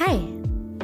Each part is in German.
Hi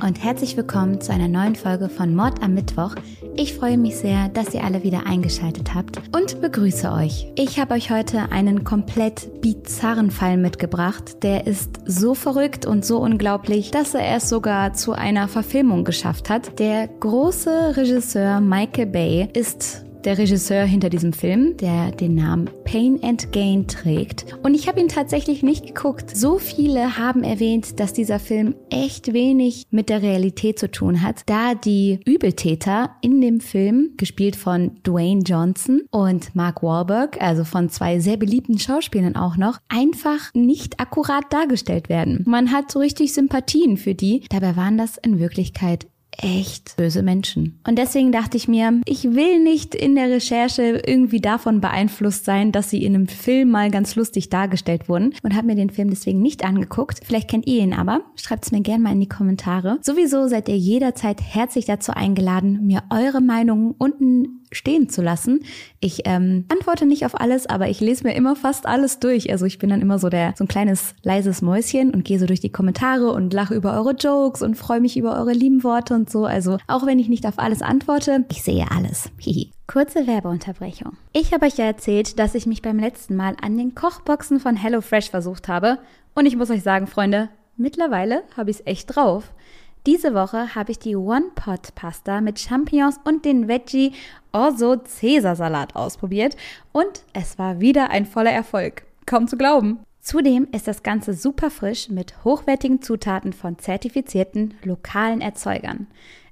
und herzlich willkommen zu einer neuen Folge von Mord am Mittwoch. Ich freue mich sehr, dass ihr alle wieder eingeschaltet habt und begrüße euch. Ich habe euch heute einen komplett bizarren Fall mitgebracht. Der ist so verrückt und so unglaublich, dass er es sogar zu einer Verfilmung geschafft hat. Der große Regisseur Michael Bay ist der Regisseur hinter diesem Film, der den Namen Pain and Gain trägt. Und ich habe ihn tatsächlich nicht geguckt. So viele haben erwähnt, dass dieser Film echt wenig mit der Realität zu tun hat, da die Übeltäter in dem Film, gespielt von Dwayne Johnson und Mark Wahlberg, also von zwei sehr beliebten Schauspielern auch noch, einfach nicht akkurat dargestellt werden. Man hat so richtig Sympathien für die, dabei waren das in Wirklichkeit echt böse Menschen. Und deswegen dachte ich mir, ich will nicht in der Recherche irgendwie davon beeinflusst sein, dass sie in einem Film mal ganz lustig dargestellt wurden und habe mir den Film deswegen nicht angeguckt. Vielleicht kennt ihr ihn aber. Schreibt es mir gerne mal in die Kommentare. Sowieso seid ihr jederzeit herzlich dazu eingeladen, mir eure Meinungen unten stehen zu lassen. Ich ähm, antworte nicht auf alles, aber ich lese mir immer fast alles durch. Also ich bin dann immer so der so ein kleines leises Mäuschen und gehe so durch die Kommentare und lache über eure Jokes und freue mich über eure lieben Worte und so. Also auch wenn ich nicht auf alles antworte, ich sehe alles. Hihi. Kurze Werbeunterbrechung. Ich habe euch ja erzählt, dass ich mich beim letzten Mal an den Kochboxen von HelloFresh versucht habe. Und ich muss euch sagen, Freunde, mittlerweile habe ich es echt drauf. Diese Woche habe ich die One-Pot-Pasta mit Champignons und den Veggie Orso Caesar Salat ausprobiert und es war wieder ein voller Erfolg. Kaum zu glauben. Zudem ist das Ganze super frisch mit hochwertigen Zutaten von zertifizierten lokalen Erzeugern.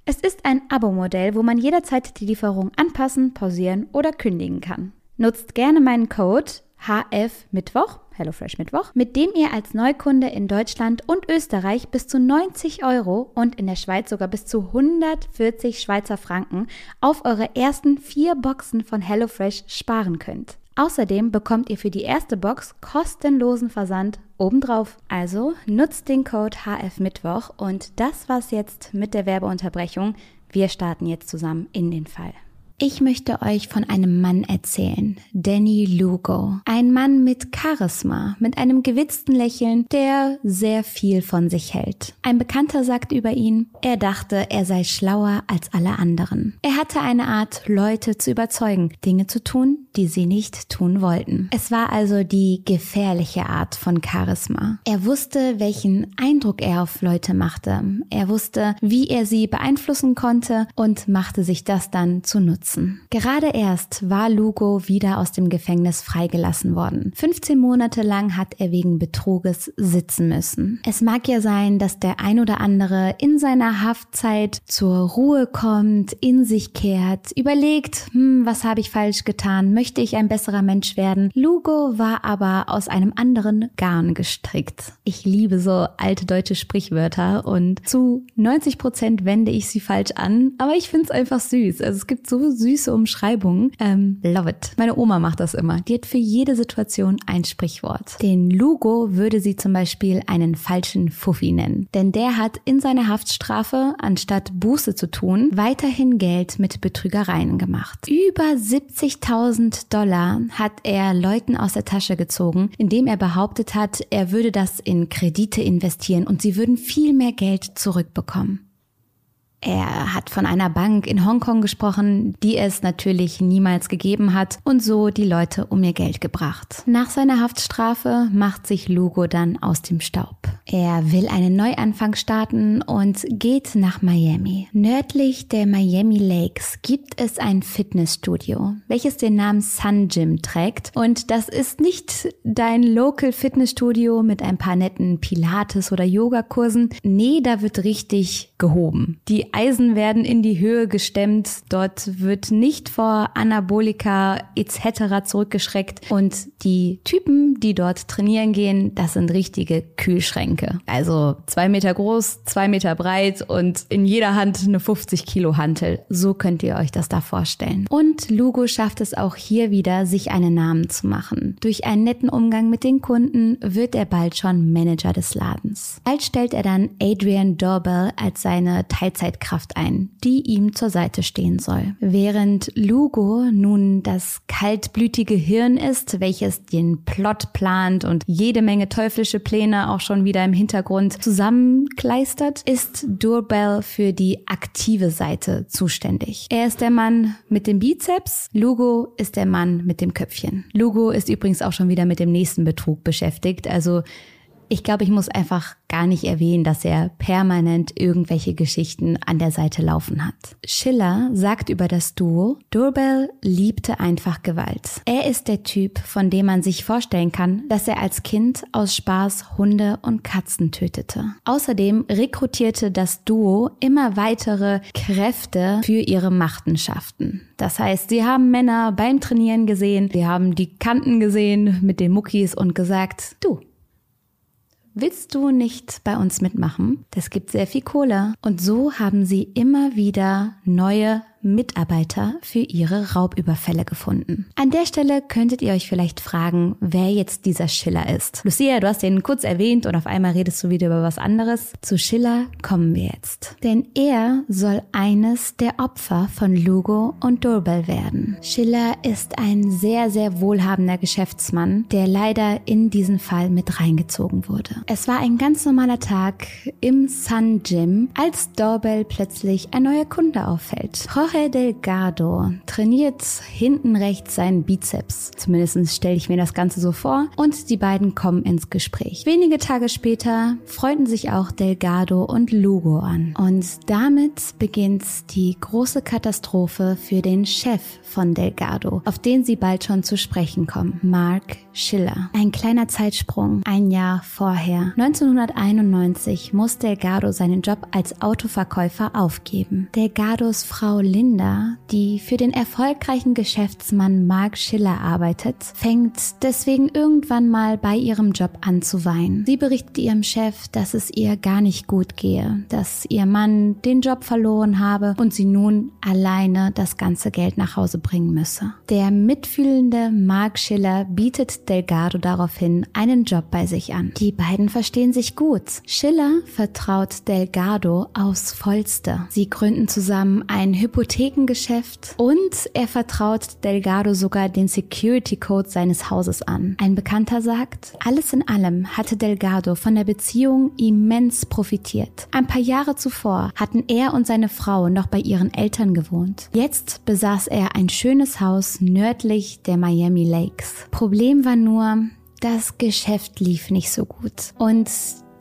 Es ist ein Abo-Modell, wo man jederzeit die Lieferung anpassen, pausieren oder kündigen kann. Nutzt gerne meinen Code HF Mittwoch, HelloFresh Mittwoch, mit dem ihr als Neukunde in Deutschland und Österreich bis zu 90 Euro und in der Schweiz sogar bis zu 140 Schweizer Franken auf eure ersten vier Boxen von HelloFresh sparen könnt. Außerdem bekommt ihr für die erste Box kostenlosen Versand obendrauf. Also nutzt den Code HF Mittwoch und das war's jetzt mit der Werbeunterbrechung. Wir starten jetzt zusammen in den Fall. Ich möchte euch von einem Mann erzählen, Danny Lugo. Ein Mann mit Charisma, mit einem gewitzten Lächeln, der sehr viel von sich hält. Ein Bekannter sagt über ihn, er dachte, er sei schlauer als alle anderen. Er hatte eine Art, Leute zu überzeugen, Dinge zu tun, die sie nicht tun wollten. Es war also die gefährliche Art von Charisma. Er wusste, welchen Eindruck er auf Leute machte. Er wusste, wie er sie beeinflussen konnte und machte sich das dann zunutze nutzen. Gerade erst war Lugo wieder aus dem Gefängnis freigelassen worden. 15 Monate lang hat er wegen Betruges sitzen müssen. Es mag ja sein, dass der ein oder andere in seiner Haftzeit zur Ruhe kommt, in sich kehrt, überlegt, hm, was habe ich falsch getan? Möchte ich ein besserer Mensch werden? Lugo war aber aus einem anderen Garn gestrickt. Ich liebe so alte deutsche Sprichwörter und zu 90 Prozent wende ich sie falsch an, aber ich finde es einfach süß. Also es gibt so süße Umschreibungen. Ähm, love it. Meine Oma macht das immer. Die hat für jede Situation ein Sprichwort. Den Lugo würde sie zum Beispiel einen falschen Fuffi nennen. Denn der hat in seiner Haftstrafe, anstatt Buße zu tun, weiterhin Geld mit Betrügereien gemacht. Über 70.000 Dollar hat er Leuten aus der Tasche gezogen, indem er behauptet hat, er würde das in Kredite investieren und sie würden viel mehr Geld zurückbekommen. Er hat von einer Bank in Hongkong gesprochen, die es natürlich niemals gegeben hat und so die Leute um ihr Geld gebracht. Nach seiner Haftstrafe macht sich Lugo dann aus dem Staub. Er will einen Neuanfang starten und geht nach Miami. Nördlich der Miami Lakes gibt es ein Fitnessstudio, welches den Namen Sun Gym trägt und das ist nicht dein Local Fitnessstudio mit ein paar netten Pilates oder Yogakursen. Nee, da wird richtig gehoben. Die Eisen werden in die Höhe gestemmt. Dort wird nicht vor Anabolika etc. zurückgeschreckt. Und die Typen, die dort trainieren gehen, das sind richtige Kühlschränke. Also zwei Meter groß, zwei Meter breit und in jeder Hand eine 50 Kilo Hantel. So könnt ihr euch das da vorstellen. Und Lugo schafft es auch hier wieder, sich einen Namen zu machen. Durch einen netten Umgang mit den Kunden wird er bald schon Manager des Ladens. Bald stellt er dann Adrian Dorbell als seine Teilzeit Geldkraft ein, die ihm zur Seite stehen soll. Während Lugo nun das kaltblütige Hirn ist, welches den Plot plant und jede Menge teuflische Pläne auch schon wieder im Hintergrund zusammenkleistert, ist Durbell für die aktive Seite zuständig. Er ist der Mann mit dem Bizeps, Lugo ist der Mann mit dem Köpfchen. Lugo ist übrigens auch schon wieder mit dem nächsten Betrug beschäftigt, also ich glaube, ich muss einfach gar nicht erwähnen, dass er permanent irgendwelche Geschichten an der Seite laufen hat. Schiller sagt über das Duo, Durbell liebte einfach Gewalt. Er ist der Typ, von dem man sich vorstellen kann, dass er als Kind aus Spaß Hunde und Katzen tötete. Außerdem rekrutierte das Duo immer weitere Kräfte für ihre Machenschaften. Das heißt, sie haben Männer beim Trainieren gesehen, sie haben die Kanten gesehen mit den Muckis und gesagt, du, Willst du nicht bei uns mitmachen? Das gibt sehr viel Kohle. Und so haben sie immer wieder neue Mitarbeiter für ihre Raubüberfälle gefunden. An der Stelle könntet ihr euch vielleicht fragen, wer jetzt dieser Schiller ist. Lucia, du hast den kurz erwähnt und auf einmal redest du wieder über was anderes. Zu Schiller kommen wir jetzt. Denn er soll eines der Opfer von Lugo und Durbel werden. Schiller ist ein sehr, sehr wohlhabender Geschäftsmann, der leider in diesen Fall mit reingezogen wurde. Es war ein ganz normaler Tag im Sun Gym, als Dorbel plötzlich ein neuer Kunde auffällt. Delgado trainiert hinten rechts seinen Bizeps. Zumindest stelle ich mir das Ganze so vor. Und die beiden kommen ins Gespräch. Wenige Tage später freunden sich auch Delgado und Lugo an. Und damit beginnt die große Katastrophe für den Chef von Delgado, auf den sie bald schon zu sprechen kommen. Mark Schiller. Ein kleiner Zeitsprung, ein Jahr vorher. 1991 muss Delgado seinen Job als Autoverkäufer aufgeben. Delgados Frau Linda, die für den erfolgreichen Geschäftsmann Mark Schiller arbeitet, fängt deswegen irgendwann mal bei ihrem Job an zu weinen. Sie berichtet ihrem Chef, dass es ihr gar nicht gut gehe, dass ihr Mann den Job verloren habe und sie nun alleine das ganze Geld nach Hause bringen müsse. Der mitfühlende Mark Schiller bietet Delgado daraufhin einen Job bei sich an. Die beiden verstehen sich gut. Schiller vertraut Delgado aufs Vollste. Sie gründen zusammen ein Hypothekengeschäft und er vertraut Delgado sogar den Security Code seines Hauses an. Ein Bekannter sagt, alles in allem hatte Delgado von der Beziehung immens profitiert. Ein paar Jahre zuvor hatten er und seine Frau noch bei ihren Eltern gewohnt. Jetzt besaß er ein schönes Haus nördlich der Miami Lakes. Problem war nur, das Geschäft lief nicht so gut. Und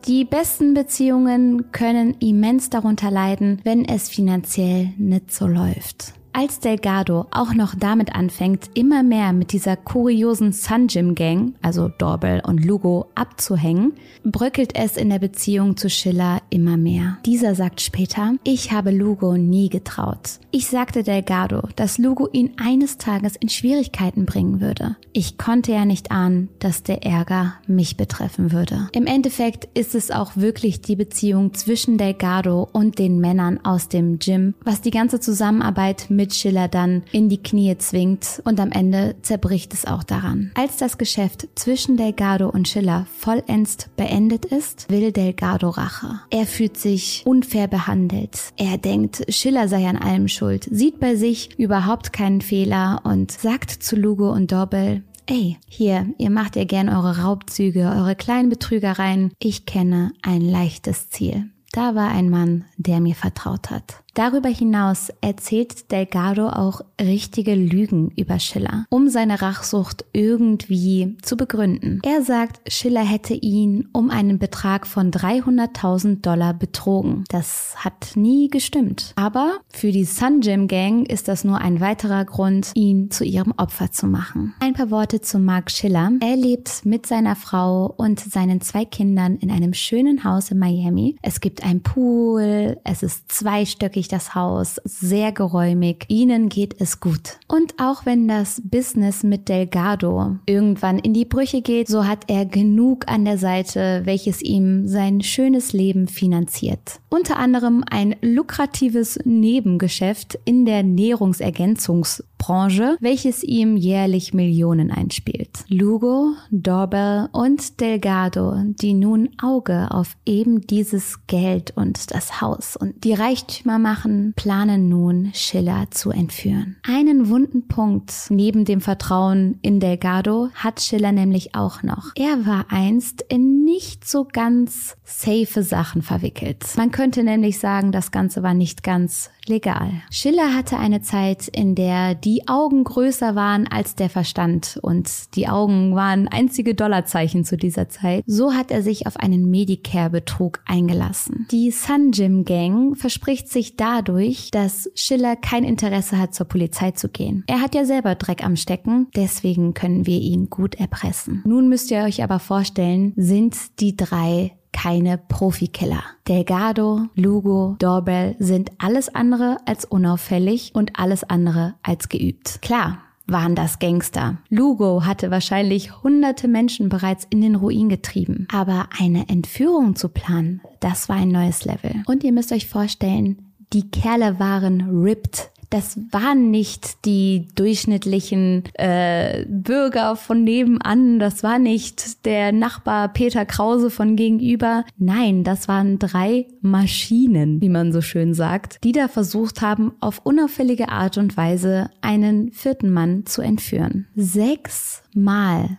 die besten Beziehungen können immens darunter leiden, wenn es finanziell nicht so läuft. Als Delgado auch noch damit anfängt, immer mehr mit dieser kuriosen Sun Gym Gang, also Dorbel und Lugo, abzuhängen, bröckelt es in der Beziehung zu Schiller immer mehr. Dieser sagt später, ich habe Lugo nie getraut. Ich sagte Delgado, dass Lugo ihn eines Tages in Schwierigkeiten bringen würde. Ich konnte ja nicht ahnen, dass der Ärger mich betreffen würde. Im Endeffekt ist es auch wirklich die Beziehung zwischen Delgado und den Männern aus dem Gym, was die ganze Zusammenarbeit mit Schiller dann in die Knie zwingt und am Ende zerbricht es auch daran. Als das Geschäft zwischen Delgado und Schiller vollends beendet ist, will Delgado Rache. Er fühlt sich unfair behandelt. Er denkt, Schiller sei an allem schuld, sieht bei sich überhaupt keinen Fehler und sagt zu Lugo und Dorbel, Ey, hier, ihr macht ja gern eure Raubzüge, eure kleinen Betrügereien. Ich kenne ein leichtes Ziel. Da war ein Mann, der mir vertraut hat. Darüber hinaus erzählt Delgado auch richtige Lügen über Schiller, um seine Rachsucht irgendwie zu begründen. Er sagt, Schiller hätte ihn um einen Betrag von 300.000 Dollar betrogen. Das hat nie gestimmt. Aber für die Sun Gym Gang ist das nur ein weiterer Grund, ihn zu ihrem Opfer zu machen. Ein paar Worte zu Mark Schiller. Er lebt mit seiner Frau und seinen zwei Kindern in einem schönen Haus in Miami. Es gibt ein Pool, es ist zweistöckig sich das Haus, sehr geräumig. Ihnen geht es gut. Und auch wenn das Business mit Delgado irgendwann in die Brüche geht, so hat er genug an der Seite, welches ihm sein schönes Leben finanziert. Unter anderem ein lukratives Nebengeschäft in der Nährungsergänzungs Branche, welches ihm jährlich Millionen einspielt. Lugo, Dorbel und Delgado, die nun Auge auf eben dieses Geld und das Haus und die Reichtümer machen, planen nun Schiller zu entführen. Einen wunden Punkt neben dem Vertrauen in Delgado hat Schiller nämlich auch noch. Er war einst in nicht so ganz safe Sachen verwickelt. Man könnte nämlich sagen, das Ganze war nicht ganz legal. Schiller hatte eine Zeit, in der die Augen größer waren als der Verstand und die Augen waren einzige Dollarzeichen zu dieser Zeit. So hat er sich auf einen Medicare-Betrug eingelassen. Die Sun Gym Gang verspricht sich dadurch, dass Schiller kein Interesse hat, zur Polizei zu gehen. Er hat ja selber Dreck am Stecken, deswegen können wir ihn gut erpressen. Nun müsst ihr euch aber vorstellen, sind die drei keine Profikiller. Delgado, Lugo, Doorbell sind alles andere als unauffällig und alles andere als geübt. Klar, waren das Gangster. Lugo hatte wahrscheinlich hunderte Menschen bereits in den Ruin getrieben. Aber eine Entführung zu planen, das war ein neues Level. Und ihr müsst euch vorstellen, die Kerle waren ripped das waren nicht die durchschnittlichen äh, Bürger von nebenan, das war nicht der Nachbar Peter Krause von gegenüber. Nein, das waren drei Maschinen, wie man so schön sagt, die da versucht haben, auf unauffällige Art und Weise einen vierten Mann zu entführen. Sechs Mal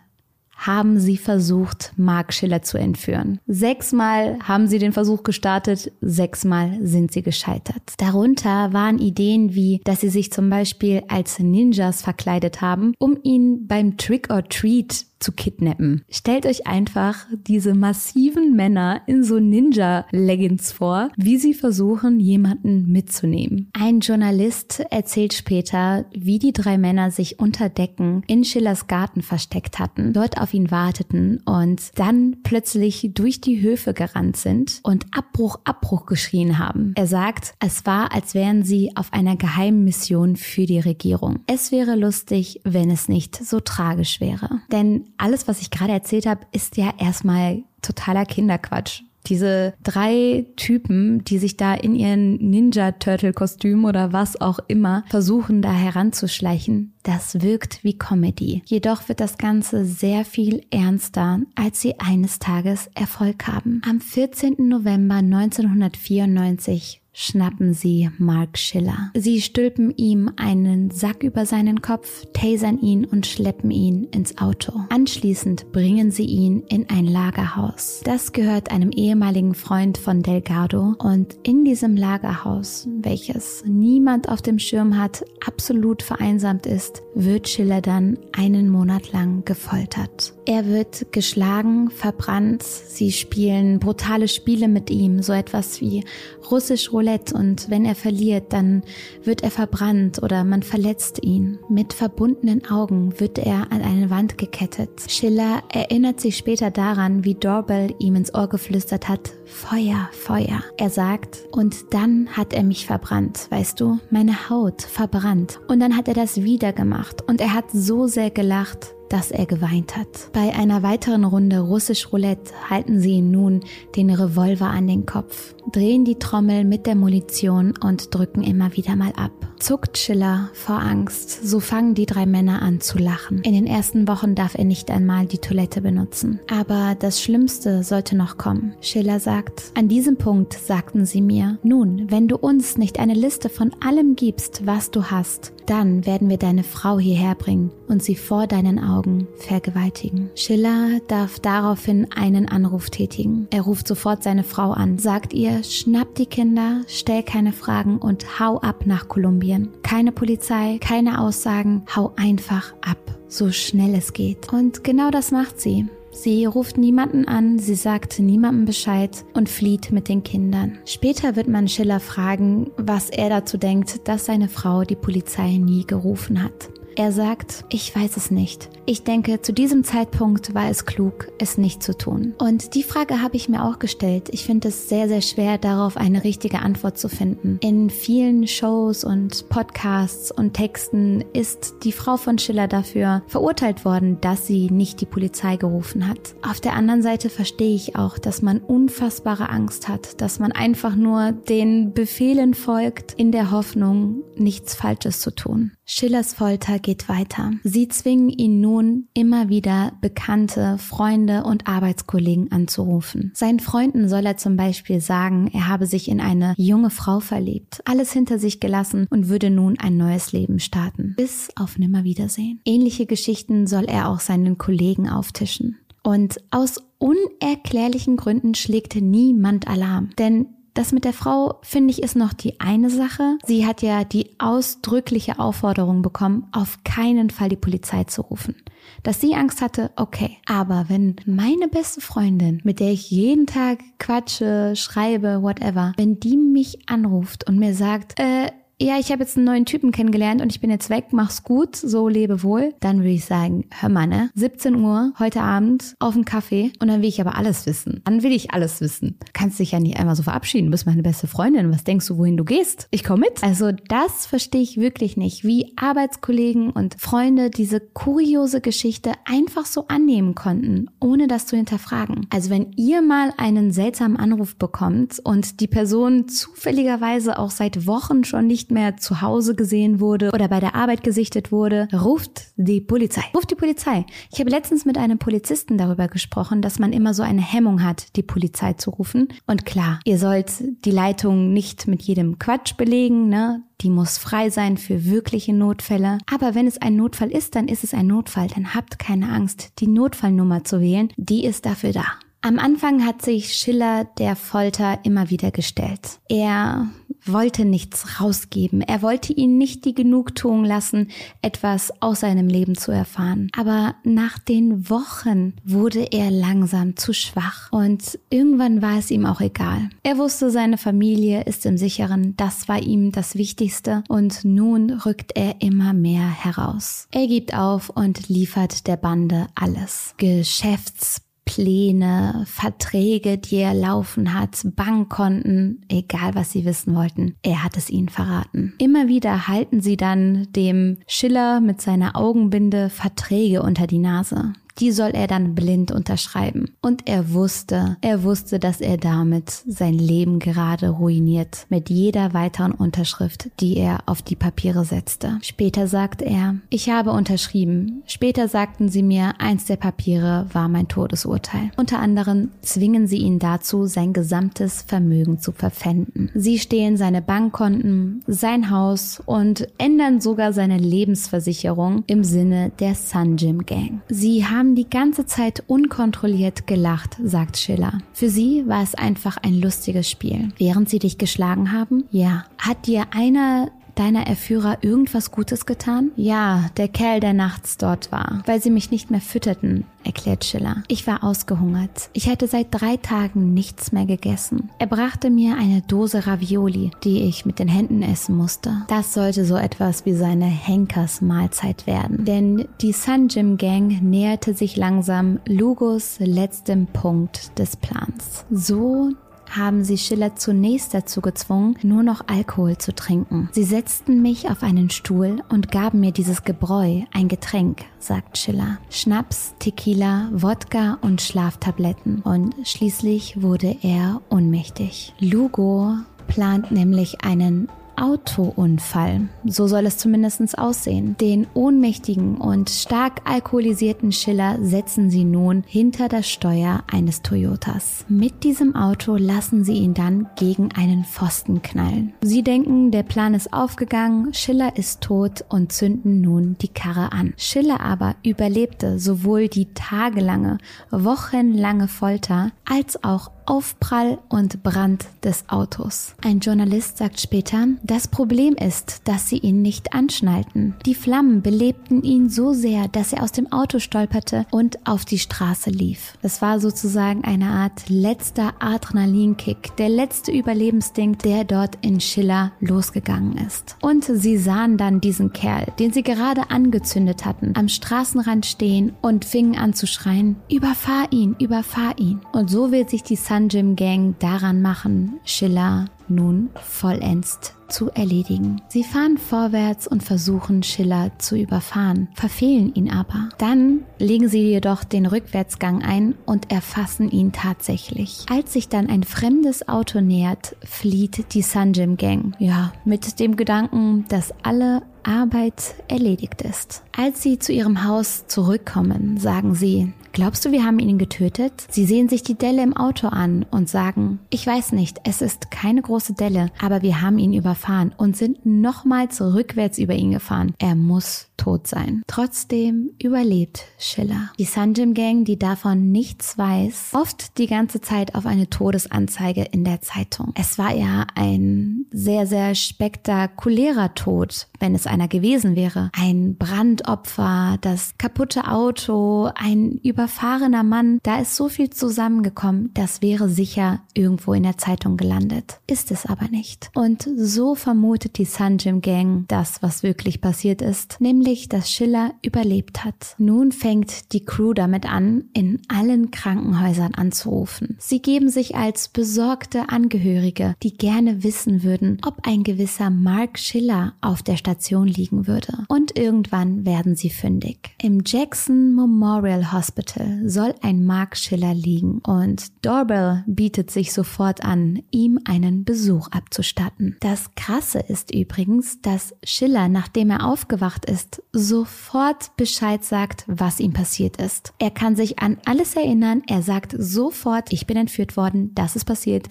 haben sie versucht, Mark Schiller zu entführen. Sechsmal haben sie den Versuch gestartet, sechsmal sind sie gescheitert. Darunter waren Ideen wie, dass sie sich zum Beispiel als Ninjas verkleidet haben, um ihn beim Trick or Treat zu kidnappen. Stellt euch einfach diese massiven Männer in so Ninja-Leggings vor, wie sie versuchen, jemanden mitzunehmen. Ein Journalist erzählt später, wie die drei Männer sich unter Decken in Schillers Garten versteckt hatten, dort auf ihn warteten und dann plötzlich durch die Höfe gerannt sind und Abbruch, Abbruch geschrien haben. Er sagt, es war, als wären sie auf einer geheimen Mission für die Regierung. Es wäre lustig, wenn es nicht so tragisch wäre. Denn alles, was ich gerade erzählt habe, ist ja erstmal totaler Kinderquatsch. Diese drei Typen, die sich da in ihren Ninja-Turtle-Kostüm oder was auch immer versuchen, da heranzuschleichen, das wirkt wie Comedy. Jedoch wird das Ganze sehr viel ernster, als sie eines Tages Erfolg haben. Am 14. November 1994 schnappen sie Mark Schiller. Sie stülpen ihm einen Sack über seinen Kopf, tasern ihn und schleppen ihn ins Auto. Anschließend bringen sie ihn in ein Lagerhaus. Das gehört einem ehemaligen Freund von Delgado und in diesem Lagerhaus, welches niemand auf dem Schirm hat, absolut vereinsamt ist, wird Schiller dann einen Monat lang gefoltert. Er wird geschlagen, verbrannt, sie spielen brutale Spiele mit ihm, so etwas wie russisch Roulette und wenn er verliert, dann wird er verbrannt oder man verletzt ihn. Mit verbundenen Augen wird er an eine Wand gekettet. Schiller erinnert sich später daran, wie Dorbell ihm ins Ohr geflüstert hat, Feuer, Feuer. Er sagt, und dann hat er mich verbrannt, weißt du, meine Haut verbrannt. Und dann hat er das wieder gemacht und er hat so sehr gelacht, dass er geweint hat. Bei einer weiteren Runde russisch Roulette halten sie ihm nun den Revolver an den Kopf, drehen die Trommel mit der Munition und drücken immer wieder mal ab. Zuckt Schiller vor Angst, so fangen die drei Männer an zu lachen. In den ersten Wochen darf er nicht einmal die Toilette benutzen. Aber das Schlimmste sollte noch kommen. Schiller sagt, an diesem Punkt sagten sie mir, nun, wenn du uns nicht eine Liste von allem gibst, was du hast, dann werden wir deine Frau hierher bringen und sie vor deinen Augen vergewaltigen. Schiller darf daraufhin einen Anruf tätigen. Er ruft sofort seine Frau an, sagt ihr, schnapp die Kinder, stell keine Fragen und hau ab nach Kolumbien. Keine Polizei, keine Aussagen, hau einfach ab, so schnell es geht. Und genau das macht sie. Sie ruft niemanden an, sie sagt niemandem Bescheid und flieht mit den Kindern. Später wird man Schiller fragen, was er dazu denkt, dass seine Frau die Polizei nie gerufen hat. Er sagt, ich weiß es nicht. Ich denke, zu diesem Zeitpunkt war es klug, es nicht zu tun. Und die Frage habe ich mir auch gestellt. Ich finde es sehr, sehr schwer, darauf eine richtige Antwort zu finden. In vielen Shows und Podcasts und Texten ist die Frau von Schiller dafür verurteilt worden, dass sie nicht die Polizei gerufen hat. Auf der anderen Seite verstehe ich auch, dass man unfassbare Angst hat, dass man einfach nur den Befehlen folgt, in der Hoffnung, nichts Falsches zu tun. Schillers Folter geht weiter. Sie zwingen ihn nun immer wieder bekannte Freunde und Arbeitskollegen anzurufen. Seinen Freunden soll er zum Beispiel sagen, er habe sich in eine junge Frau verliebt, alles hinter sich gelassen und würde nun ein neues Leben starten. Bis auf Nimmerwiedersehen. Ähnliche Geschichten soll er auch seinen Kollegen auftischen. Und aus unerklärlichen Gründen schlägt niemand Alarm. Denn das mit der Frau, finde ich, ist noch die eine Sache. Sie hat ja die ausdrückliche Aufforderung bekommen, auf keinen Fall die Polizei zu rufen. Dass sie Angst hatte, okay. Aber wenn meine beste Freundin, mit der ich jeden Tag quatsche, schreibe, whatever, wenn die mich anruft und mir sagt, äh, ja, ich habe jetzt einen neuen Typen kennengelernt und ich bin jetzt weg, mach's gut, so lebe wohl, dann würde ich sagen, hör mal, ne? 17 Uhr, heute Abend, auf einen Kaffee und dann will ich aber alles wissen. Dann will ich alles wissen. Kannst dich ja nicht einmal so verabschieden, du bist meine beste Freundin, was denkst du, wohin du gehst? Ich komme mit. Also das verstehe ich wirklich nicht, wie Arbeitskollegen und Freunde diese kuriose Geschichte einfach so annehmen konnten, ohne das zu hinterfragen. Also wenn ihr mal einen seltsamen Anruf bekommt und die Person zufälligerweise auch seit Wochen schon nicht nicht mehr zu Hause gesehen wurde oder bei der Arbeit gesichtet wurde, ruft die Polizei. Ruft die Polizei. Ich habe letztens mit einem Polizisten darüber gesprochen, dass man immer so eine Hemmung hat, die Polizei zu rufen. Und klar, ihr sollt die Leitung nicht mit jedem Quatsch belegen, ne? Die muss frei sein für wirkliche Notfälle. Aber wenn es ein Notfall ist, dann ist es ein Notfall. Dann habt keine Angst, die Notfallnummer zu wählen. Die ist dafür da. Am Anfang hat sich Schiller der Folter immer wieder gestellt. Er wollte nichts rausgeben. Er wollte ihn nicht die Genugtuung lassen, etwas aus seinem Leben zu erfahren. Aber nach den Wochen wurde er langsam zu schwach und irgendwann war es ihm auch egal. Er wusste, seine Familie ist im Sicheren, das war ihm das Wichtigste und nun rückt er immer mehr heraus. Er gibt auf und liefert der Bande alles. Geschäfts Pläne, Verträge, die er laufen hat, Bankkonten, egal was sie wissen wollten, er hat es ihnen verraten. Immer wieder halten sie dann dem Schiller mit seiner Augenbinde Verträge unter die Nase die soll er dann blind unterschreiben. Und er wusste, er wusste, dass er damit sein Leben gerade ruiniert, mit jeder weiteren Unterschrift, die er auf die Papiere setzte. Später sagt er, ich habe unterschrieben. Später sagten sie mir, eins der Papiere war mein Todesurteil. Unter anderem zwingen sie ihn dazu, sein gesamtes Vermögen zu verpfänden. Sie stehlen seine Bankkonten, sein Haus und ändern sogar seine Lebensversicherung im Sinne der Sun Gym Gang. Sie haben haben die ganze Zeit unkontrolliert gelacht, sagt Schiller. Für sie war es einfach ein lustiges Spiel. Während sie dich geschlagen haben? Ja. Hat dir einer deiner Erführer irgendwas Gutes getan? Ja, der Kerl, der nachts dort war, weil sie mich nicht mehr fütterten, erklärt Schiller. Ich war ausgehungert. Ich hatte seit drei Tagen nichts mehr gegessen. Er brachte mir eine Dose Ravioli, die ich mit den Händen essen musste. Das sollte so etwas wie seine Henkersmahlzeit werden. Denn die Sun Gym Gang näherte sich langsam Lugos letztem Punkt des Plans. So haben sie Schiller zunächst dazu gezwungen, nur noch Alkohol zu trinken. Sie setzten mich auf einen Stuhl und gaben mir dieses Gebräu, ein Getränk, sagt Schiller. Schnaps, Tequila, Wodka und Schlaftabletten. Und schließlich wurde er ohnmächtig. Lugo plant nämlich einen Autounfall. So soll es zumindest aussehen. Den ohnmächtigen und stark alkoholisierten Schiller setzen sie nun hinter das Steuer eines Toyotas. Mit diesem Auto lassen sie ihn dann gegen einen Pfosten knallen. Sie denken, der Plan ist aufgegangen, Schiller ist tot und zünden nun die Karre an. Schiller aber überlebte sowohl die tagelange, wochenlange Folter als auch Aufprall und Brand des Autos. Ein Journalist sagt später, das Problem ist, dass sie ihn nicht anschnallten. Die Flammen belebten ihn so sehr, dass er aus dem Auto stolperte und auf die Straße lief. Es war sozusagen eine Art letzter Adrenalinkick, der letzte Überlebensding, der dort in Schiller losgegangen ist. Und sie sahen dann diesen Kerl, den sie gerade angezündet hatten, am Straßenrand stehen und fingen an zu schreien, überfahr ihn, überfahr ihn. Und so wird sich die Sun Jim Gang daran machen, Schiller nun vollends zu erledigen. Sie fahren vorwärts und versuchen Schiller zu überfahren, verfehlen ihn aber. Dann legen sie jedoch den Rückwärtsgang ein und erfassen ihn tatsächlich. Als sich dann ein fremdes Auto nähert, flieht die Sunjim Gang. Ja, mit dem Gedanken, dass alle Arbeit erledigt ist. Als sie zu ihrem Haus zurückkommen, sagen sie, Glaubst du, wir haben ihn getötet? Sie sehen sich die Delle im Auto an und sagen, ich weiß nicht, es ist keine große Delle, aber wir haben ihn überfahren und sind nochmals rückwärts über ihn gefahren. Er muss tot sein. Trotzdem überlebt Schiller. Die Sanjim Gang, die davon nichts weiß, oft die ganze Zeit auf eine Todesanzeige in der Zeitung. Es war ja ein sehr, sehr spektakulärer Tod, wenn es einer gewesen wäre. Ein Brandopfer, das kaputte Auto, ein überfahrener Mann. Da ist so viel zusammengekommen, das wäre sicher irgendwo in der Zeitung gelandet. Ist es aber nicht. Und so vermutet die Sanjim Gang das, was wirklich passiert ist, nämlich dass Schiller überlebt hat. Nun fängt die Crew damit an, in allen Krankenhäusern anzurufen. Sie geben sich als besorgte Angehörige, die gerne wissen würden, ob ein gewisser Mark Schiller auf der Station liegen würde. Und irgendwann werden sie fündig. Im Jackson Memorial Hospital soll ein Mark Schiller liegen und Dorbell bietet sich sofort an, ihm einen Besuch abzustatten. Das Krasse ist übrigens, dass Schiller, nachdem er aufgewacht ist, sofort Bescheid sagt, was ihm passiert ist. Er kann sich an alles erinnern, er sagt sofort, ich bin entführt worden, das ist passiert,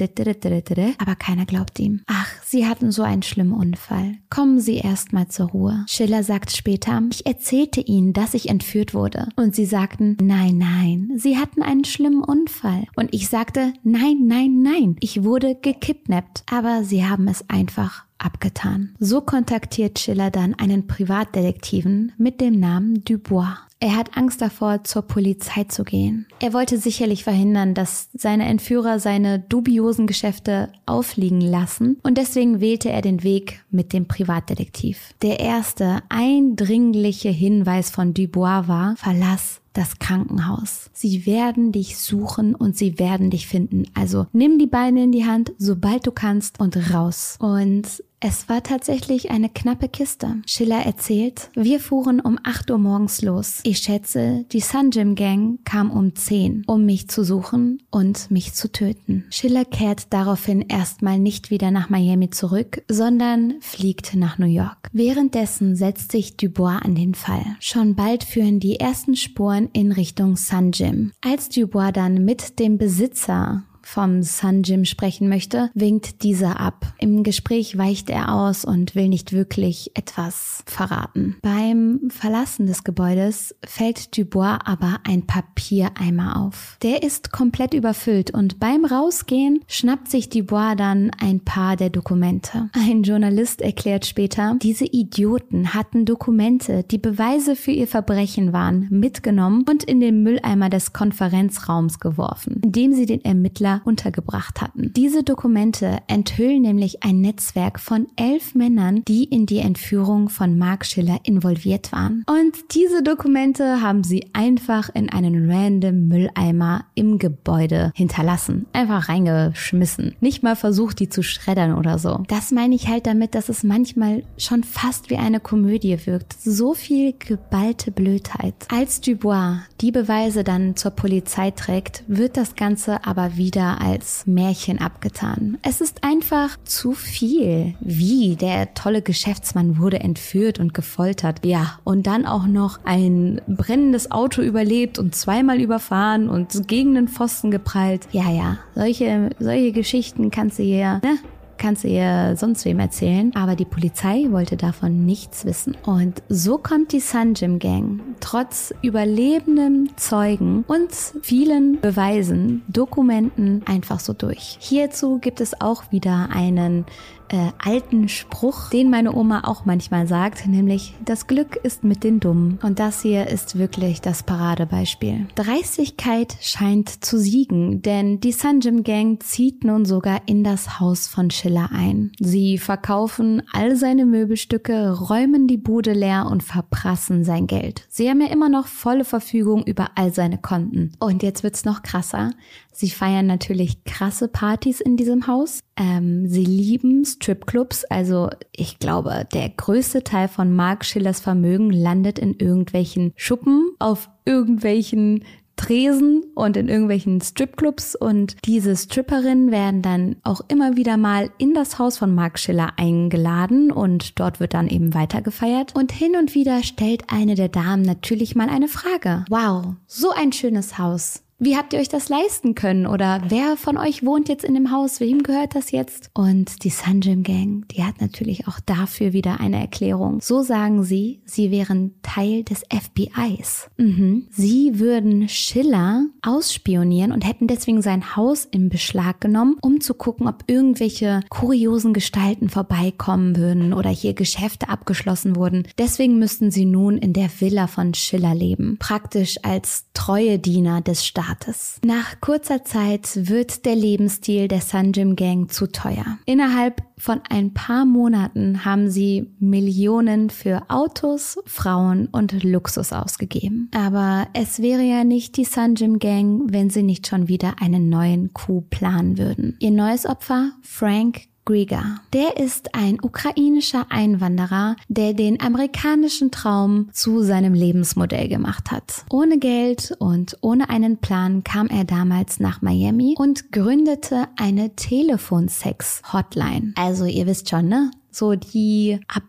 aber keiner glaubt ihm. Ach, sie hatten so einen schlimmen Unfall. Kommen Sie erst mal zur Ruhe. Schiller sagt später, ich erzählte Ihnen, dass ich entführt wurde. Und sie sagten, nein, nein, Sie hatten einen schlimmen Unfall. Und ich sagte, nein, nein, nein, ich wurde gekidnappt. Aber sie haben es einfach abgetan. So kontaktiert Schiller dann einen Privatdetektiven mit dem Namen Dubois. Er hat Angst davor, zur Polizei zu gehen. Er wollte sicherlich verhindern, dass seine Entführer seine dubiosen Geschäfte aufliegen lassen und deswegen wählte er den Weg mit dem Privatdetektiv. Der erste eindringliche Hinweis von Dubois war, verlass das Krankenhaus. Sie werden dich suchen und sie werden dich finden. Also nimm die Beine in die Hand, sobald du kannst und raus. Und es war tatsächlich eine knappe Kiste. Schiller erzählt, wir fuhren um 8 Uhr morgens los. Ich schätze, die Sunjim Gang kam um 10, um mich zu suchen und mich zu töten. Schiller kehrt daraufhin erstmal nicht wieder nach Miami zurück, sondern fliegt nach New York. Währenddessen setzt sich Dubois an den Fall. Schon bald führen die ersten Spuren in Richtung Sunjim. Als Dubois dann mit dem Besitzer vom Sun Gym sprechen möchte, winkt dieser ab. Im Gespräch weicht er aus und will nicht wirklich etwas verraten. Beim Verlassen des Gebäudes fällt Dubois aber ein Papiereimer auf. Der ist komplett überfüllt und beim Rausgehen schnappt sich Dubois dann ein paar der Dokumente. Ein Journalist erklärt später, diese Idioten hatten Dokumente, die Beweise für ihr Verbrechen waren, mitgenommen und in den Mülleimer des Konferenzraums geworfen, indem sie den Ermittler untergebracht hatten. Diese Dokumente enthüllen nämlich ein Netzwerk von elf Männern, die in die Entführung von Mark Schiller involviert waren. Und diese Dokumente haben sie einfach in einen random Mülleimer im Gebäude hinterlassen. Einfach reingeschmissen. Nicht mal versucht, die zu schreddern oder so. Das meine ich halt damit, dass es manchmal schon fast wie eine Komödie wirkt. So viel geballte Blödheit. Als Dubois die Beweise dann zur Polizei trägt, wird das Ganze aber wieder als Märchen abgetan. Es ist einfach zu viel. Wie der tolle Geschäftsmann wurde entführt und gefoltert. Ja, und dann auch noch ein brennendes Auto überlebt und zweimal überfahren und gegen den Pfosten geprallt. Ja, ja, solche, solche Geschichten kannst du hier, ne? Kannst du ihr sonst wem erzählen, aber die Polizei wollte davon nichts wissen. Und so kommt die Sunjim Gang trotz überlebenden Zeugen und vielen Beweisen, Dokumenten einfach so durch. Hierzu gibt es auch wieder einen äh, alten Spruch, den meine Oma auch manchmal sagt, nämlich das Glück ist mit den Dummen. Und das hier ist wirklich das Paradebeispiel. Dreistigkeit scheint zu siegen, denn die Sanjim Gang zieht nun sogar in das Haus von Schiller ein. Sie verkaufen all seine Möbelstücke, räumen die Bude leer und verprassen sein Geld. Sie haben ja immer noch volle Verfügung über all seine Konten. Und jetzt wird's noch krasser. Sie feiern natürlich krasse Partys in diesem Haus. Ähm, sie lieben Stripclubs. Also ich glaube, der größte Teil von Mark Schillers Vermögen landet in irgendwelchen Schuppen, auf irgendwelchen Tresen und in irgendwelchen Stripclubs und diese Stripperinnen werden dann auch immer wieder mal in das Haus von Mark Schiller eingeladen und dort wird dann eben weitergefeiert und hin und wieder stellt eine der Damen natürlich mal eine Frage. Wow, so ein schönes Haus. Wie habt ihr euch das leisten können? Oder wer von euch wohnt jetzt in dem Haus? Wem gehört das jetzt? Und die Sunjim Gang, die hat natürlich auch dafür wieder eine Erklärung. So sagen sie, sie wären Teil des FBIs. Mhm. Sie würden Schiller ausspionieren und hätten deswegen sein Haus in Beschlag genommen, um zu gucken, ob irgendwelche kuriosen Gestalten vorbeikommen würden oder hier Geschäfte abgeschlossen wurden. Deswegen müssten sie nun in der Villa von Schiller leben. Praktisch als treue Diener des Staates. Staates. Nach kurzer Zeit wird der Lebensstil der Sunjim Gang zu teuer. Innerhalb von ein paar Monaten haben sie Millionen für Autos, Frauen und Luxus ausgegeben. Aber es wäre ja nicht die Sunjim Gang, wenn sie nicht schon wieder einen neuen Coup planen würden. Ihr neues Opfer, Frank Grieger. Der ist ein ukrainischer Einwanderer, der den amerikanischen Traum zu seinem Lebensmodell gemacht hat. Ohne Geld und ohne einen Plan kam er damals nach Miami und gründete eine Telefonsex-Hotline. Also ihr wisst schon, ne? So die ab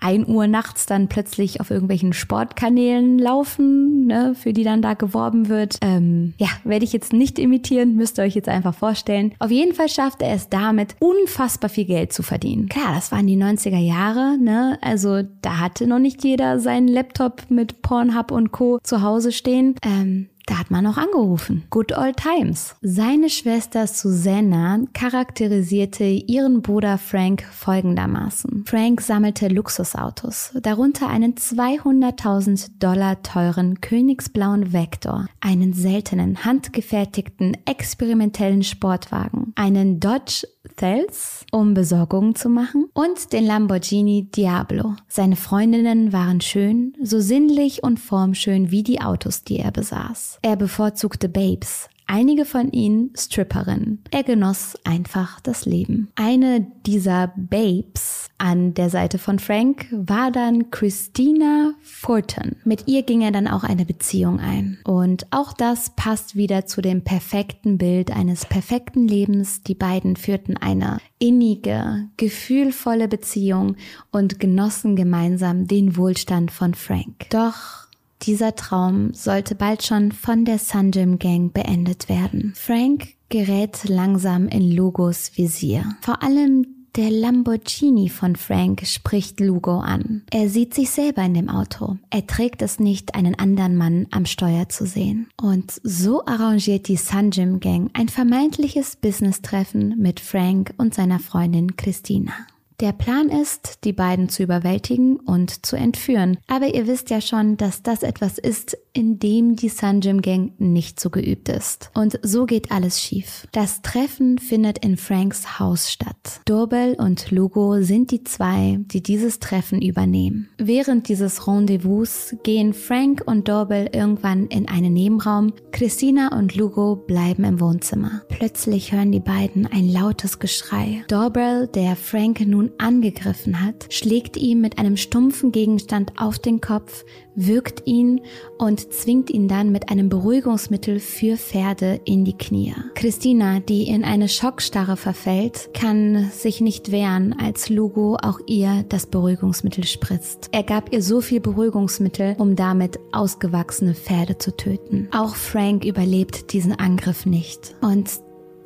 1 Uhr nachts dann plötzlich auf irgendwelchen Sportkanälen laufen, ne, für die dann da geworben wird. Ähm, ja, werde ich jetzt nicht imitieren, müsst ihr euch jetzt einfach vorstellen. Auf jeden Fall schafft er es damit, unfassbar viel Geld zu verdienen. Klar, das waren die 90er Jahre, ne? Also da hatte noch nicht jeder seinen Laptop mit Pornhub und Co. zu Hause stehen. Ähm, da hat man auch angerufen. Good old times. Seine Schwester Susanna charakterisierte ihren Bruder Frank folgendermaßen. Frank sammelte Luxusautos, darunter einen 200.000 Dollar teuren königsblauen Vector, einen seltenen handgefertigten experimentellen Sportwagen, einen Dodge Thels, um Besorgungen zu machen, und den Lamborghini Diablo. Seine Freundinnen waren schön, so sinnlich und formschön wie die Autos, die er besaß. Er bevorzugte Babes, einige von ihnen Stripperinnen. Er genoss einfach das Leben. Eine dieser Babes an der Seite von Frank war dann Christina Fortin. Mit ihr ging er dann auch eine Beziehung ein. Und auch das passt wieder zu dem perfekten Bild eines perfekten Lebens. Die beiden führten eine innige, gefühlvolle Beziehung und genossen gemeinsam den Wohlstand von Frank. Doch dieser Traum sollte bald schon von der Sunjim Gang beendet werden. Frank gerät langsam in Lugos Visier. Vor allem der Lamborghini von Frank spricht Lugo an. Er sieht sich selber in dem Auto. Er trägt es nicht, einen anderen Mann am Steuer zu sehen. Und so arrangiert die Sunjim Gang ein vermeintliches Business-Treffen mit Frank und seiner Freundin Christina. Der Plan ist, die beiden zu überwältigen und zu entführen. Aber ihr wisst ja schon, dass das etwas ist, in dem die Sunjim Gang nicht so geübt ist. Und so geht alles schief. Das Treffen findet in Franks Haus statt. Dorbel und Lugo sind die zwei, die dieses Treffen übernehmen. Während dieses Rendezvous gehen Frank und Dorbel irgendwann in einen Nebenraum. Christina und Lugo bleiben im Wohnzimmer. Plötzlich hören die beiden ein lautes Geschrei. Dorbel, der Frank nun angegriffen hat, schlägt ihm mit einem stumpfen Gegenstand auf den Kopf, wirkt ihn und zwingt ihn dann mit einem Beruhigungsmittel für Pferde in die Knie. Christina, die in eine Schockstarre verfällt, kann sich nicht wehren, als Lugo auch ihr das Beruhigungsmittel spritzt. Er gab ihr so viel Beruhigungsmittel, um damit ausgewachsene Pferde zu töten. Auch Frank überlebt diesen Angriff nicht. Und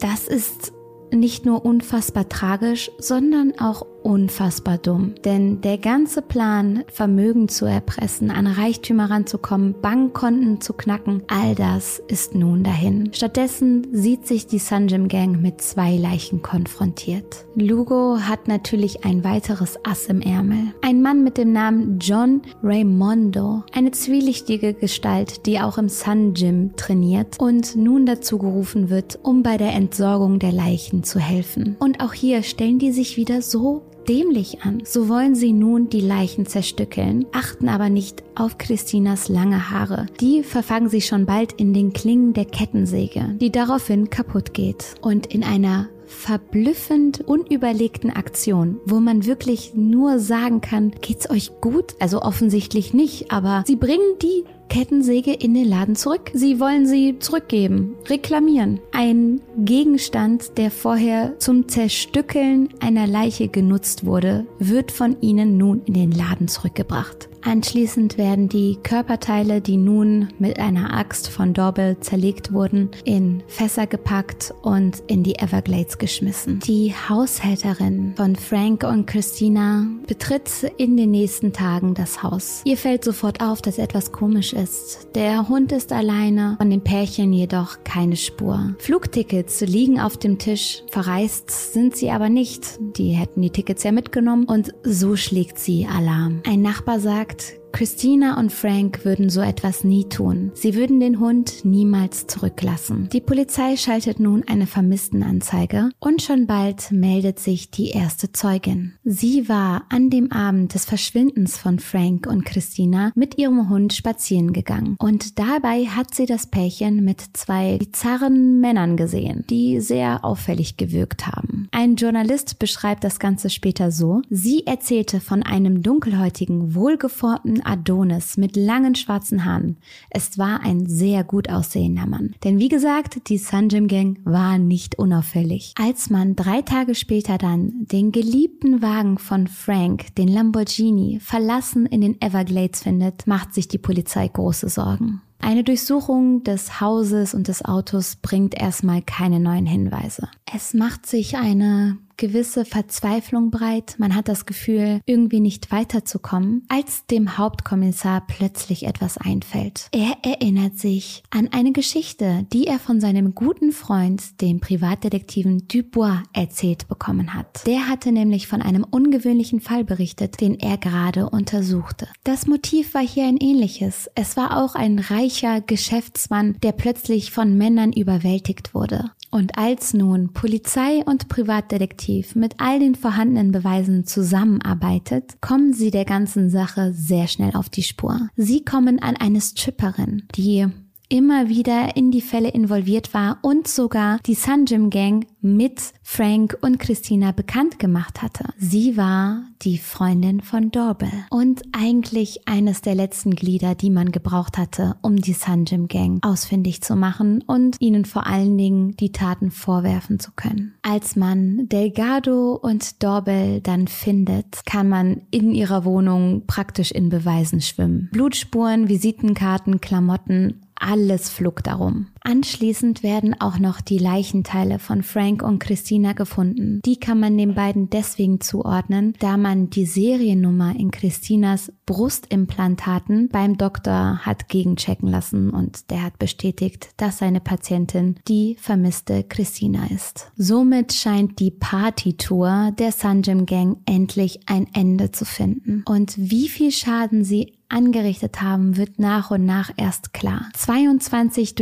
das ist nicht nur unfassbar tragisch, sondern auch unfassbar dumm. Denn der ganze Plan, Vermögen zu erpressen, an Reichtümer ranzukommen, Bankkonten zu knacken, all das ist nun dahin. Stattdessen sieht sich die Sunjim Gang mit zwei Leichen konfrontiert. Lugo hat natürlich ein weiteres Ass im Ärmel. Ein Mann mit dem Namen John Raimondo, eine zwielichtige Gestalt, die auch im Sun Gym trainiert und nun dazu gerufen wird, um bei der Entsorgung der Leichen zu helfen. Und auch hier stellen die sich wieder so dämlich an. So wollen sie nun die Leichen zerstückeln, achten aber nicht auf Christinas lange Haare. Die verfangen sich schon bald in den Klingen der Kettensäge, die daraufhin kaputt geht. Und in einer verblüffend unüberlegten Aktion, wo man wirklich nur sagen kann, geht's euch gut? Also offensichtlich nicht, aber sie bringen die Kettensäge in den Laden zurück. Sie wollen sie zurückgeben, reklamieren. Ein Gegenstand, der vorher zum Zerstückeln einer Leiche genutzt wurde, wird von ihnen nun in den Laden zurückgebracht. Anschließend werden die Körperteile, die nun mit einer Axt von Dorbel zerlegt wurden, in Fässer gepackt und in die Everglades geschmissen. Die Haushälterin von Frank und Christina betritt in den nächsten Tagen das Haus. Ihr fällt sofort auf, dass etwas komisch ist. Der Hund ist alleine, von dem Pärchen jedoch keine Spur. Flugtickets liegen auf dem Tisch, verreist sind sie aber nicht. Die hätten die Tickets ja mitgenommen und so schlägt sie Alarm. Ein Nachbar sagt, Christina und Frank würden so etwas nie tun. Sie würden den Hund niemals zurücklassen. Die Polizei schaltet nun eine Vermisstenanzeige und schon bald meldet sich die erste Zeugin. Sie war an dem Abend des Verschwindens von Frank und Christina mit ihrem Hund spazieren gegangen und dabei hat sie das Pärchen mit zwei bizarren Männern gesehen, die sehr auffällig gewirkt haben. Ein Journalist beschreibt das Ganze später so, sie erzählte von einem dunkelhäutigen, wohlgeformten Adonis mit langen schwarzen Haaren. Es war ein sehr gut aussehender Mann. Denn wie gesagt, die Sunjim Gang war nicht unauffällig. Als man drei Tage später dann den geliebten Wagen von Frank, den Lamborghini, verlassen in den Everglades findet, macht sich die Polizei große Sorgen. Eine Durchsuchung des Hauses und des Autos bringt erstmal keine neuen Hinweise. Es macht sich eine gewisse Verzweiflung breit. Man hat das Gefühl, irgendwie nicht weiterzukommen, als dem Hauptkommissar plötzlich etwas einfällt. Er erinnert sich an eine Geschichte, die er von seinem guten Freund, dem Privatdetektiven Dubois, erzählt bekommen hat. Der hatte nämlich von einem ungewöhnlichen Fall berichtet, den er gerade untersuchte. Das Motiv war hier ein ähnliches. Es war auch ein reicher Geschäftsmann, der plötzlich von Männern überwältigt wurde. Und als nun Polizei und Privatdetektiv mit all den vorhandenen Beweisen zusammenarbeitet, kommen sie der ganzen Sache sehr schnell auf die Spur. Sie kommen an eine Stripperin, die immer wieder in die Fälle involviert war und sogar die Sunjim Gang mit Frank und Christina bekannt gemacht hatte. Sie war die Freundin von Dorbel und eigentlich eines der letzten Glieder, die man gebraucht hatte, um die Sunjim Gang ausfindig zu machen und ihnen vor allen Dingen die Taten vorwerfen zu können. Als man Delgado und Dorbel dann findet, kann man in ihrer Wohnung praktisch in Beweisen schwimmen. Blutspuren, Visitenkarten, Klamotten alles flog darum. Anschließend werden auch noch die Leichenteile von Frank und Christina gefunden. Die kann man den beiden deswegen zuordnen, da man die Seriennummer in Christinas Brustimplantaten beim Doktor hat gegenchecken lassen und der hat bestätigt, dass seine Patientin die vermisste Christina ist. Somit scheint die Partytour der Sanjim Gang endlich ein Ende zu finden. Und wie viel Schaden sie angerichtet haben, wird nach und nach erst klar. 22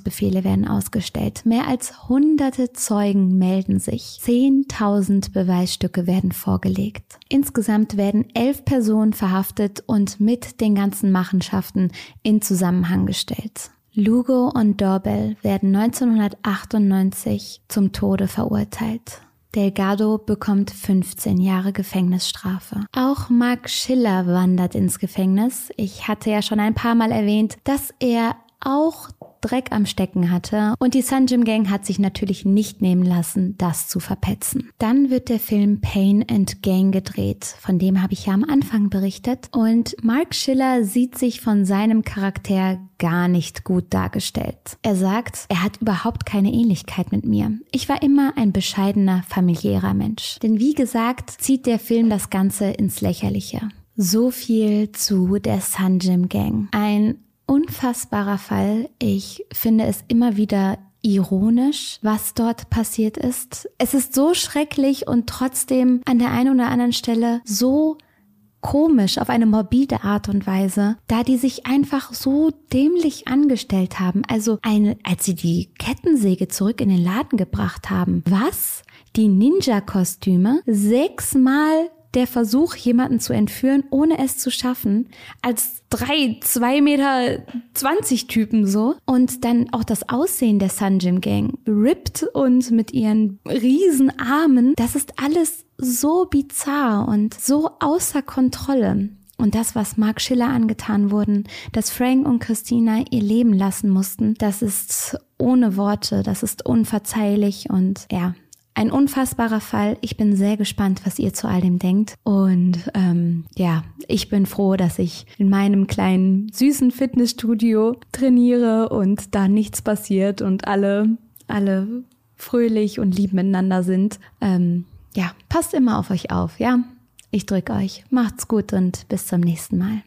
Durchsuchungsbefehle werden ausgestellt. Mehr als hunderte Zeugen melden sich. 10.000 Beweisstücke werden vorgelegt. Insgesamt werden elf Personen verhaftet und mit den ganzen Machenschaften in Zusammenhang gestellt. Lugo und Dorbel werden 1998 zum Tode verurteilt. Delgado bekommt 15 Jahre Gefängnisstrafe. Auch Mark Schiller wandert ins Gefängnis. Ich hatte ja schon ein paar Mal erwähnt, dass er auch Dreck am Stecken hatte und die Sunjim Gang hat sich natürlich nicht nehmen lassen, das zu verpetzen. Dann wird der Film Pain and Gang gedreht, von dem habe ich ja am Anfang berichtet und Mark Schiller sieht sich von seinem Charakter gar nicht gut dargestellt. Er sagt, er hat überhaupt keine Ähnlichkeit mit mir. Ich war immer ein bescheidener, familiärer Mensch. Denn wie gesagt, zieht der Film das Ganze ins Lächerliche. So viel zu der Sunjim Gang. Ein unfassbarer Fall. Ich finde es immer wieder ironisch, was dort passiert ist. Es ist so schrecklich und trotzdem an der einen oder anderen Stelle so komisch auf eine morbide Art und Weise, da die sich einfach so dämlich angestellt haben. Also eine, als sie die Kettensäge zurück in den Laden gebracht haben. Was? Die Ninja-Kostüme sechsmal der Versuch, jemanden zu entführen, ohne es zu schaffen, als drei, zwei Meter zwanzig Typen so. Und dann auch das Aussehen der Sunjim Gang. Ripped und mit ihren riesen Armen. Das ist alles so bizarr und so außer Kontrolle. Und das, was Mark Schiller angetan wurden, dass Frank und Christina ihr Leben lassen mussten, das ist ohne Worte, das ist unverzeihlich und ja, ein unfassbarer Fall. Ich bin sehr gespannt, was ihr zu all dem denkt. Und ähm, ja, ich bin froh, dass ich in meinem kleinen süßen Fitnessstudio trainiere und da nichts passiert und alle, alle fröhlich und lieb miteinander sind. Ähm, ja, passt immer auf euch auf, ja. Ich drücke euch. Macht's gut und bis zum nächsten Mal.